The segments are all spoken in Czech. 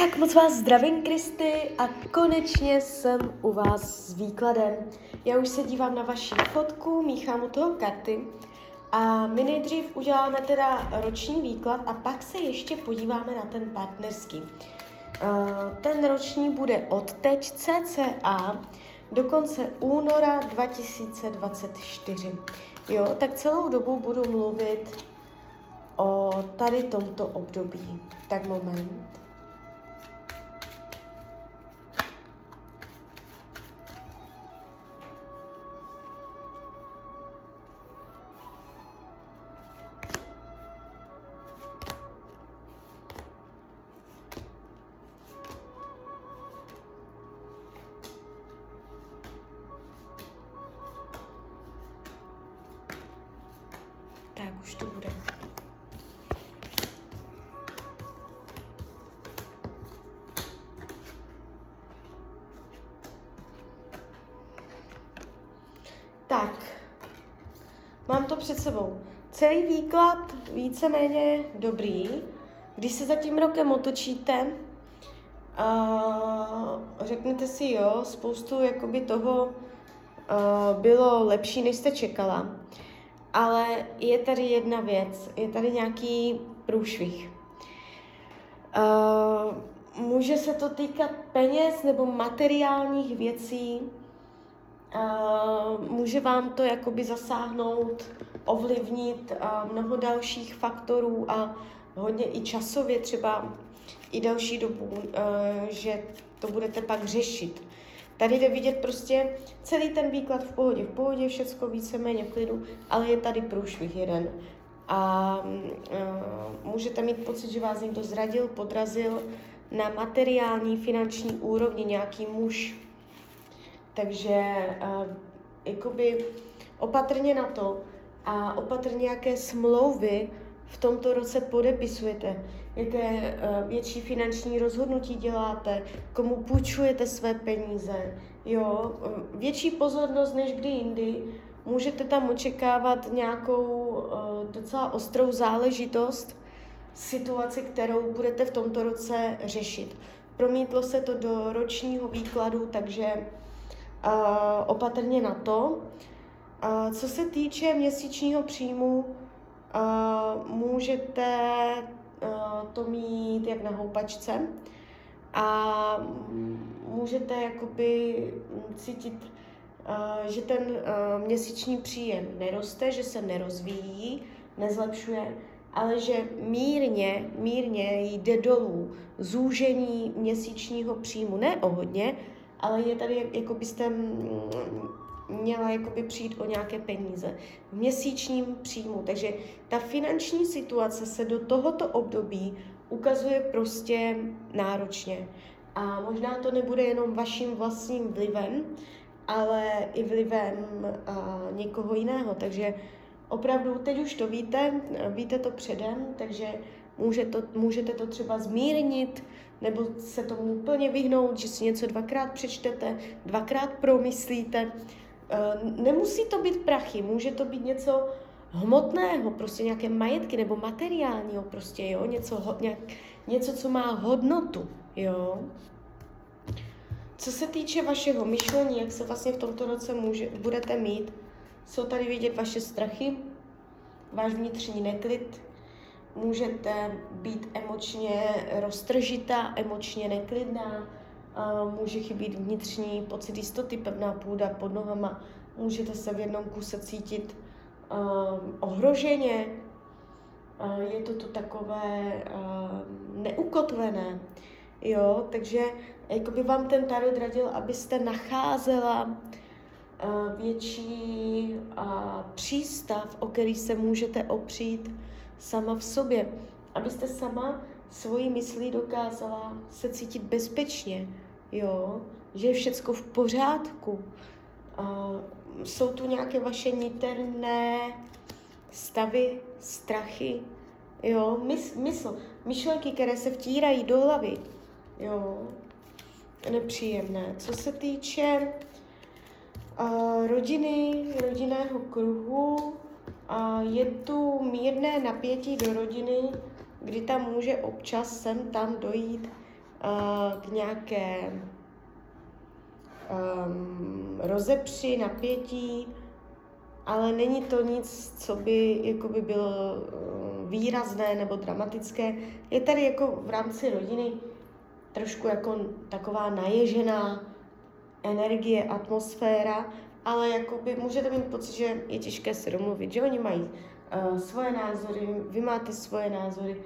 Tak moc vás zdravím, Kristy, a konečně jsem u vás s výkladem. Já už se dívám na vaši fotku, míchám u toho karty a my nejdřív uděláme teda roční výklad a pak se ještě podíváme na ten partnerský. Uh, ten roční bude od teď cca do konce února 2024. Jo, tak celou dobu budu mluvit o tady tomto období. Tak moment. To bude. Tak, mám to před sebou. Celý výklad víceméně dobrý. Když se za tím rokem otočíte, a řeknete si, jo, spoustu jakoby toho bylo lepší, než jste čekala. Ale je tady jedna věc, je tady nějaký průšvih. Uh, může se to týkat peněz nebo materiálních věcí, uh, může vám to jakoby zasáhnout, ovlivnit uh, mnoho dalších faktorů a hodně i časově třeba i další dobu, že to budete pak řešit. Tady jde vidět prostě celý ten výklad v pohodě, v pohodě, všecko víceméně v klidu, ale je tady průšvih jeden. A uh, můžete mít pocit, že vás někdo zradil, podrazil na materiální, finanční úrovni nějaký muž. Takže uh, jakoby opatrně na to a opatrně jaké smlouvy v tomto roce podepisujete, jaké uh, větší finanční rozhodnutí děláte, komu půjčujete své peníze, jo, větší pozornost než kdy jindy, můžete tam očekávat nějakou uh, docela ostrou záležitost, situaci, kterou budete v tomto roce řešit. Promítlo se to do ročního výkladu, takže uh, opatrně na to. Uh, co se týče měsíčního příjmu, Uh, můžete to mít jak na houpačce a můžete jakoby cítit, uh, že ten uh, měsíční příjem neroste, že se nerozvíjí, nezlepšuje, ale že mírně, mírně jde dolů zúžení měsíčního příjmu. Ne o hodně, ale je tady, jako byste měla jakoby přijít o nějaké peníze v měsíčním příjmu. Takže ta finanční situace se do tohoto období ukazuje prostě náročně. A možná to nebude jenom vaším vlastním vlivem, ale i vlivem a, někoho jiného. Takže opravdu teď už to víte, víte to předem, takže může to, můžete to třeba zmírnit, nebo se tomu úplně vyhnout, že si něco dvakrát přečtete, dvakrát promyslíte nemusí to být prachy, může to být něco hmotného, prostě nějaké majetky nebo materiálního, prostě, jo, něco, nějak, něco, co má hodnotu, jo. Co se týče vašeho myšlení, jak se vlastně v tomto roce může, budete mít, jsou tady vidět vaše strachy, váš vnitřní neklid, můžete být emočně roztržitá, emočně neklidná, může chybět vnitřní pocit jistoty, pevná půda pod nohama, můžete se v jednom kuse cítit uh, ohroženě, je to tu takové uh, neukotvené, jo, takže jakoby vám ten tarot radil, abyste nacházela uh, větší přístav, o který se můžete opřít sama v sobě, abyste sama svojí myslí dokázala se cítit bezpečně, jo, že je všecko v pořádku. Uh, jsou tu nějaké vaše niterné stavy, strachy, jo, mys, mysl, myšlenky, které se vtírají do hlavy, jo, nepříjemné. Co se týče uh, rodiny, rodinného kruhu, uh, je tu mírné napětí do rodiny, kdy tam může občas sem tam dojít k nějaké um, rozepři, napětí, ale není to nic, co by jakoby bylo uh, výrazné nebo dramatické. Je tady jako v rámci rodiny trošku jako taková naježená energie, atmosféra, ale jakoby můžete mít pocit, že je těžké se domluvit, že oni mají uh, svoje názory, vy máte svoje názory,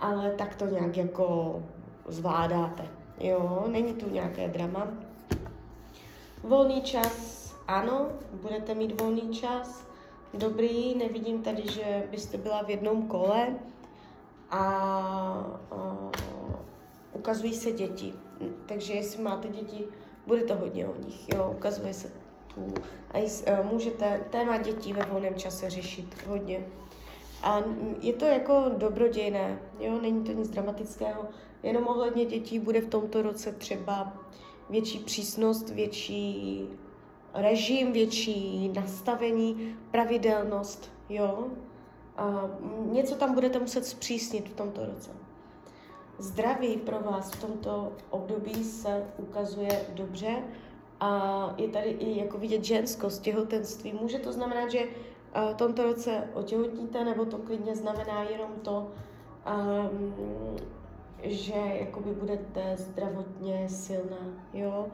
ale tak to nějak jako zvládáte. Jo, není tu nějaké drama. Volný čas, ano, budete mít volný čas. Dobrý, nevidím tady, že byste byla v jednom kole. A, a ukazují se děti. Takže jestli máte děti, bude to hodně o nich. Jo, ukazuje se tu. A jest, uh, můžete téma dětí ve volném čase řešit hodně. A je to jako dobrodějné, jo, není to nic dramatického, jenom ohledně dětí bude v tomto roce třeba větší přísnost, větší režim, větší nastavení, pravidelnost, jo. A něco tam budete muset zpřísnit v tomto roce. Zdraví pro vás v tomto období se ukazuje dobře a je tady i jako vidět ženskost, těhotenství. Může to znamenat, že v tomto roce otěhotníte, nebo to klidně znamená jenom to, um, že jakoby budete zdravotně silná, jo,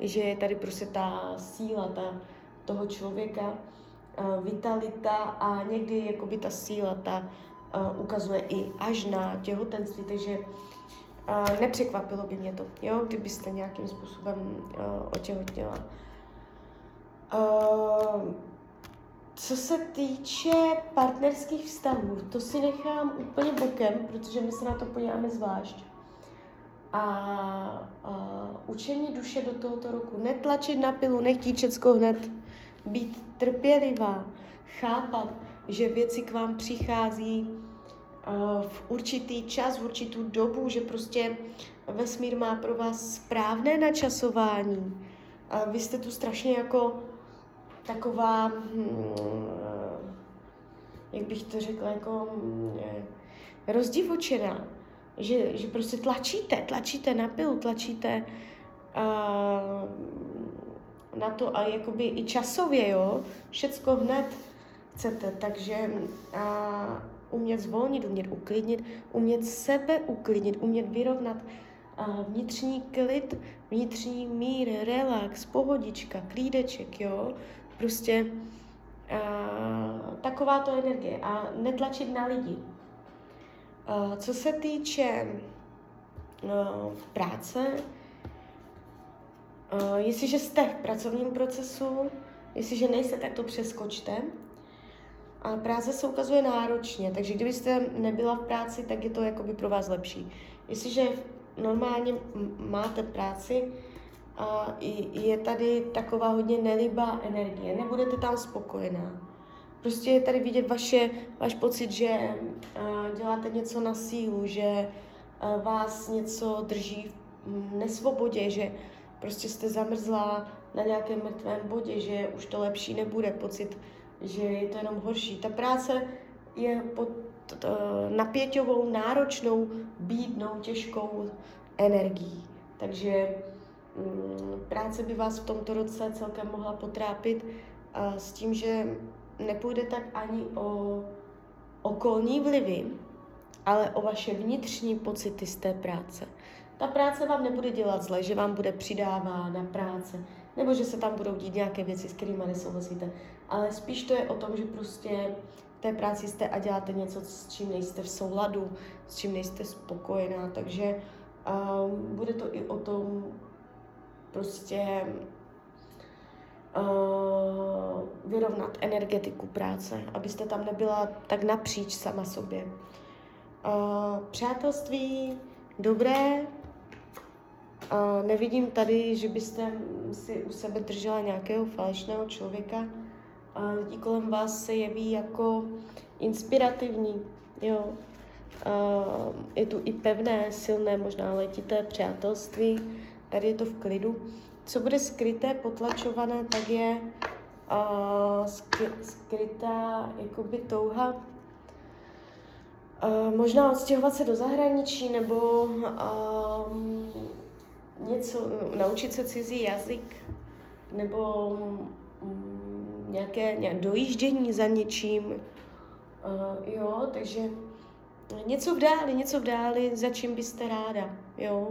že je tady prostě ta síla ta, toho člověka, vitalita a někdy jakoby ta síla ta uh, ukazuje i až na těhotenství, takže uh, nepřekvapilo by mě to, jo, kdybyste nějakým způsobem uh, otěhotněla. Uh, co se týče partnerských vztahů, to si nechám úplně bokem, protože my se na to podíváme zvlášť. A, a učení duše do tohoto roku. Netlačit na pilu, nechtít všecko hned. Být trpělivá, chápat, že věci k vám přichází v určitý čas, v určitou dobu, že prostě vesmír má pro vás správné načasování. A vy jste tu strašně jako taková, hm, jak bych to řekla, jako hm, rozdivočená, že, že prostě tlačíte, tlačíte na pilu, tlačíte na to a jakoby i časově, jo, všecko hned chcete, takže uh, umět zvolnit, umět uklidnit, umět sebe uklidnit, umět vyrovnat vnitřní klid, vnitřní mír, relax, pohodička, klídeček, jo, Prostě uh, taková to energie a netlačit na lidi. Uh, co se týče uh, práce, uh, jestliže jste v pracovním procesu, jestliže nejste, tak to přeskočte. A práce se ukazuje náročně, takže kdybyste nebyla v práci, tak je to jakoby pro vás lepší. Jestliže normálně máte práci, a je tady taková hodně nelibá energie, nebudete tam spokojená. Prostě je tady vidět vaše, váš pocit, že uh, děláte něco na sílu, že uh, vás něco drží v nesvobodě, že prostě jste zamrzlá na nějakém mrtvém bodě, že už to lepší nebude, pocit, že je to jenom horší. Ta práce je pod uh, napěťovou, náročnou, bídnou, těžkou energií. Takže práce by vás v tomto roce celkem mohla potrápit s tím, že nepůjde tak ani o okolní vlivy, ale o vaše vnitřní pocity z té práce. Ta práce vám nebude dělat zle, že vám bude přidávána práce, nebo že se tam budou dít nějaké věci, s kterými nesouhlasíte. Ale spíš to je o tom, že prostě v té práci jste a děláte něco, s čím nejste v souladu, s čím nejste spokojená. Takže um, bude to i o tom prostě uh, vyrovnat energetiku práce, abyste tam nebyla tak napříč sama sobě. Uh, přátelství dobré, uh, nevidím tady, že byste si u sebe držela nějakého falešného člověka. Uh, lidi kolem vás se jeví jako inspirativní, jo. Uh, je tu i pevné, silné, možná letité přátelství tady je to v klidu. Co bude skryté, potlačované, tak je uh, skry, skrytá jakoby touha Uh, možná odstěhovat se do zahraničí nebo um, něco, naučit se cizí jazyk nebo um, nějaké, nějaké dojíždění za něčím. Uh, jo, takže něco v dáli, něco v dáli, za čím byste ráda, jo.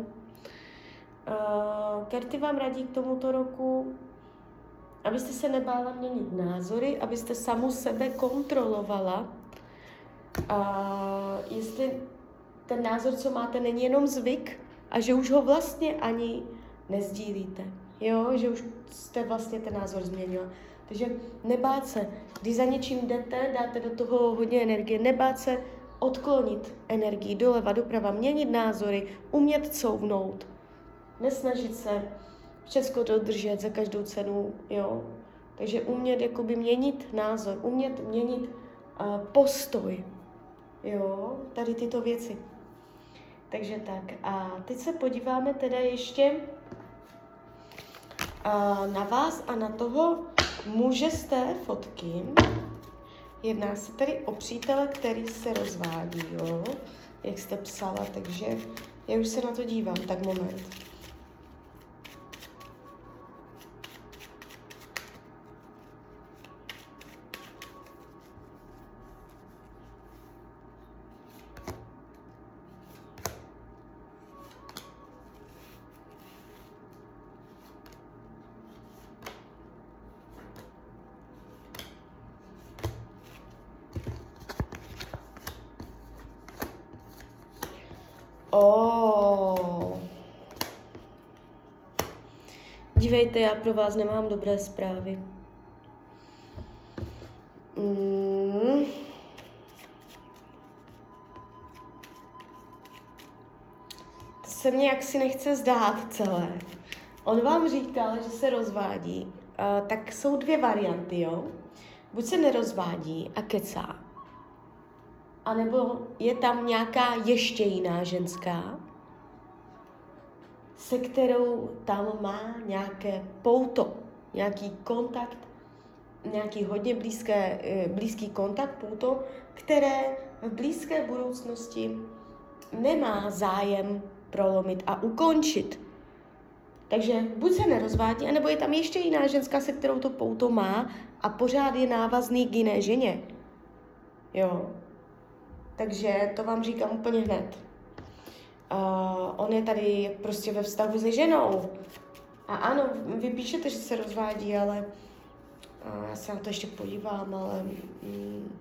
Uh, karty vám radí k tomuto roku, abyste se nebála měnit názory, abyste samu sebe kontrolovala. Uh, jestli ten názor, co máte, není jenom zvyk a že už ho vlastně ani nezdílíte. Jo, že už jste vlastně ten názor změnila. Takže nebát se, když za něčím jdete, dáte do toho hodně energie, nebát se odklonit energii doleva, doprava, měnit názory, umět couvnout, nesnažit se všechno dodržet za každou cenu, jo. Takže umět jakoby měnit názor, umět měnit uh, postoj, jo, tady tyto věci. Takže tak. A teď se podíváme teda ještě uh, na vás a na toho muže z té fotky. Jedná se tady o přítele, který se rozvádí, jo, jak jste psala, takže já už se na to dívám, tak moment. Dívejte, já pro vás nemám dobré zprávy. Mm. To se mně jaksi nechce zdát celé. On vám říkal, že se rozvádí. Uh, tak jsou dvě varianty, jo? Buď se nerozvádí a kecá, anebo je tam nějaká ještě jiná ženská, se kterou tam má nějaké pouto, nějaký kontakt, nějaký hodně blízké, eh, blízký kontakt, pouto, které v blízké budoucnosti nemá zájem prolomit a ukončit. Takže buď se nerozvádí, anebo je tam ještě jiná ženská, se kterou to pouto má a pořád je návazný k jiné ženě. Jo, takže to vám říkám úplně hned. Uh, on je tady prostě ve vztahu se ženou. A ano, vy píšete, že se rozvádí, ale uh, já se na to ještě podívám, ale mm,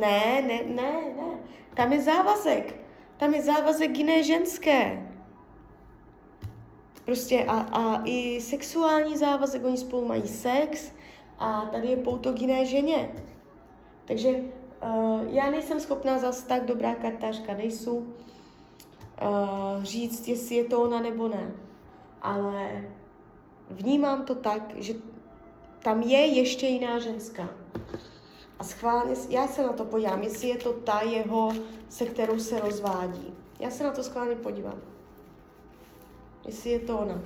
ne, ne, ne, ne. Tam je závazek. Tam je závazek jiné ženské. Prostě a, a i sexuální závazek, oni spolu mají sex a tady je poutok jiné ženě. Takže já nejsem schopná zase tak dobrá kartářka, nejsou uh, říct, jestli je to ona nebo ne. Ale vnímám to tak, že tam je ještě jiná ženská. A schválně, já se na to podívám, jestli je to ta jeho, se kterou se rozvádí. Já se na to schválně podívám. Jestli je to ona.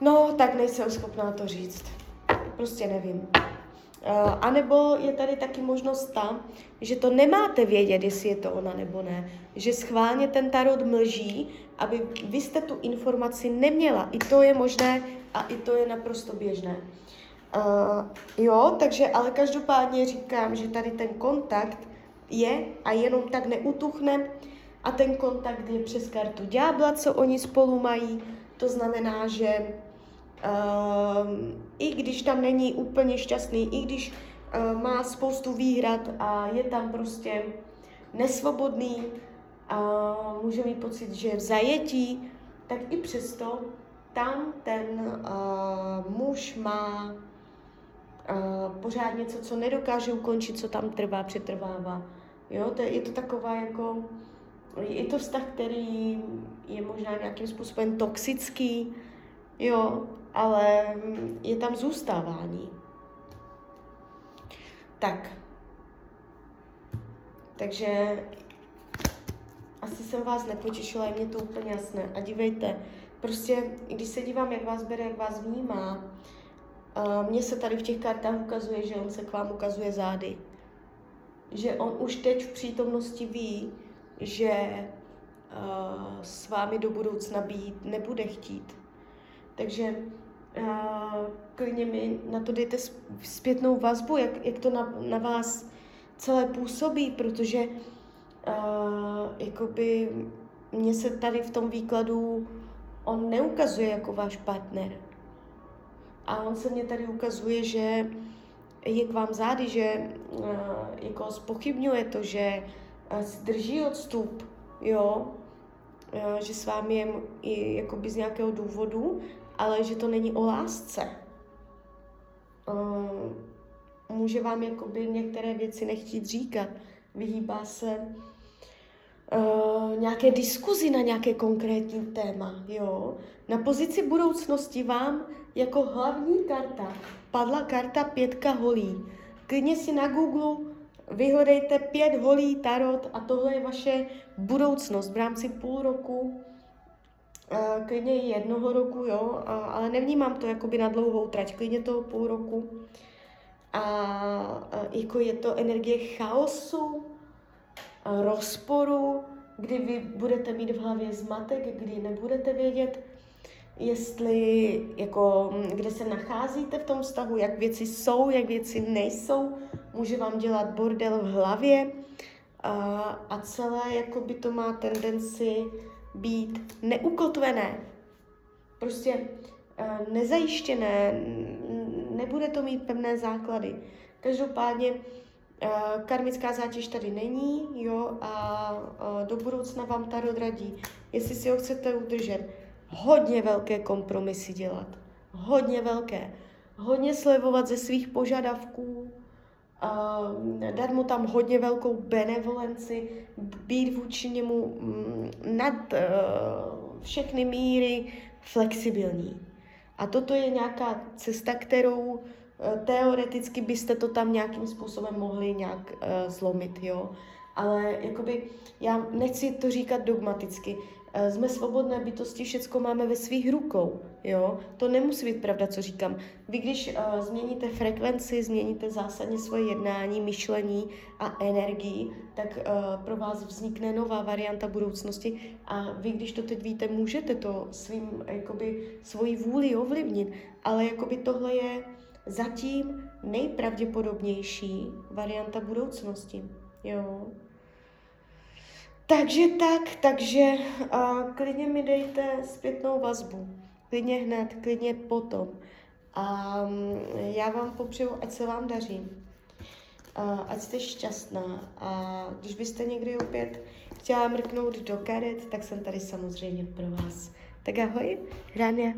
No, tak nejsem schopná to říct prostě nevím. Uh, a nebo je tady taky možnost ta, že to nemáte vědět, jestli je to ona nebo ne. Že schválně ten tarot mlží, aby vy jste tu informaci neměla. I to je možné a i to je naprosto běžné. Uh, jo, takže ale každopádně říkám, že tady ten kontakt je a jenom tak neutuchne a ten kontakt je přes kartu ďábla, co oni spolu mají. To znamená, že I když tam není úplně šťastný, i když uh, má spoustu výhrad a je tam prostě nesvobodný a může mít pocit, že je v zajetí, tak i přesto tam ten uh, muž má uh, pořád něco, co nedokáže ukončit, co tam trvá, přetrvává. Jo, to je, je to taková jako, je to vztah, který je možná nějakým způsobem toxický, jo, ale je tam zůstávání. Tak. Takže asi jsem vás nepotěšila, je mě to úplně jasné. A dívejte, prostě, když se dívám, jak vás bere, jak vás vnímá, Uh, Mně se tady v těch kartách ukazuje, že on se k vám ukazuje zády. Že on už teď v přítomnosti ví, že uh, s vámi do budoucna být nebude chtít. Takže klidně mi na to dejte zpětnou vazbu, jak, jak to na, na vás celé působí, protože uh, jakoby mně se tady v tom výkladu on neukazuje jako váš partner. A on se mě tady ukazuje, že je k vám zády, že uh, jako spochybňuje to, že uh, drží odstup, jo, uh, že s vámi je i jakoby z nějakého důvodu, ale že to není o lásce. Uh, může vám jakoby některé věci nechtít říkat, vyhýbá se uh, nějaké diskuzi na nějaké konkrétní téma, jo. Na pozici budoucnosti vám jako hlavní karta padla karta pětka holí. Klidně si na Google vyhledejte pět holí tarot a tohle je vaše budoucnost v rámci půl roku, klidně i jednoho roku, jo, ale nevnímám to jakoby na dlouhou trať, klidně toho půl roku. A uh, jako je to energie chaosu, rozporu, kdy vy budete mít v hlavě zmatek, kdy nebudete vědět, jestli, jako, kde se nacházíte v tom vztahu, jak věci jsou, jak věci nejsou, může vám dělat bordel v hlavě a, a celé jako by to má tendenci být neukotvené, prostě nezajištěné, nebude to mít pevné základy. Každopádně Uh, karmická zátěž tady není, jo, a uh, do budoucna vám Tarot radí, jestli si ho chcete udržet, hodně velké kompromisy dělat, hodně velké, hodně slevovat ze svých požadavků, dát mu tam hodně velkou benevolenci, být vůči němu mm, nad uh, všechny míry flexibilní. A toto je nějaká cesta, kterou Eh, teoreticky byste to tam nějakým způsobem mohli nějak uh, zlomit, jo. Ale jakoby, já nechci to říkat dogmaticky. Uh, jsme svobodné bytosti, všecko máme ve svých rukou, jo. To nemusí být pravda, co říkám. Vy, když uh, změníte frekvenci, změníte zásadně svoje jednání, myšlení a energii, tak uh, pro vás vznikne nová varianta budoucnosti a vy, když to teď víte, můžete to svým, jakoby, svojí vůli ovlivnit, ale jakoby tohle je zatím nejpravděpodobnější varianta budoucnosti. Jo. Takže tak, takže uh, klidně mi dejte zpětnou vazbu. Klidně hned, klidně potom. A um, já vám popřeju, ať se vám daří. Uh, ať jste šťastná. A když byste někdy opět chtěla mrknout do karet, tak jsem tady samozřejmě pro vás. Tak ahoj, Rania.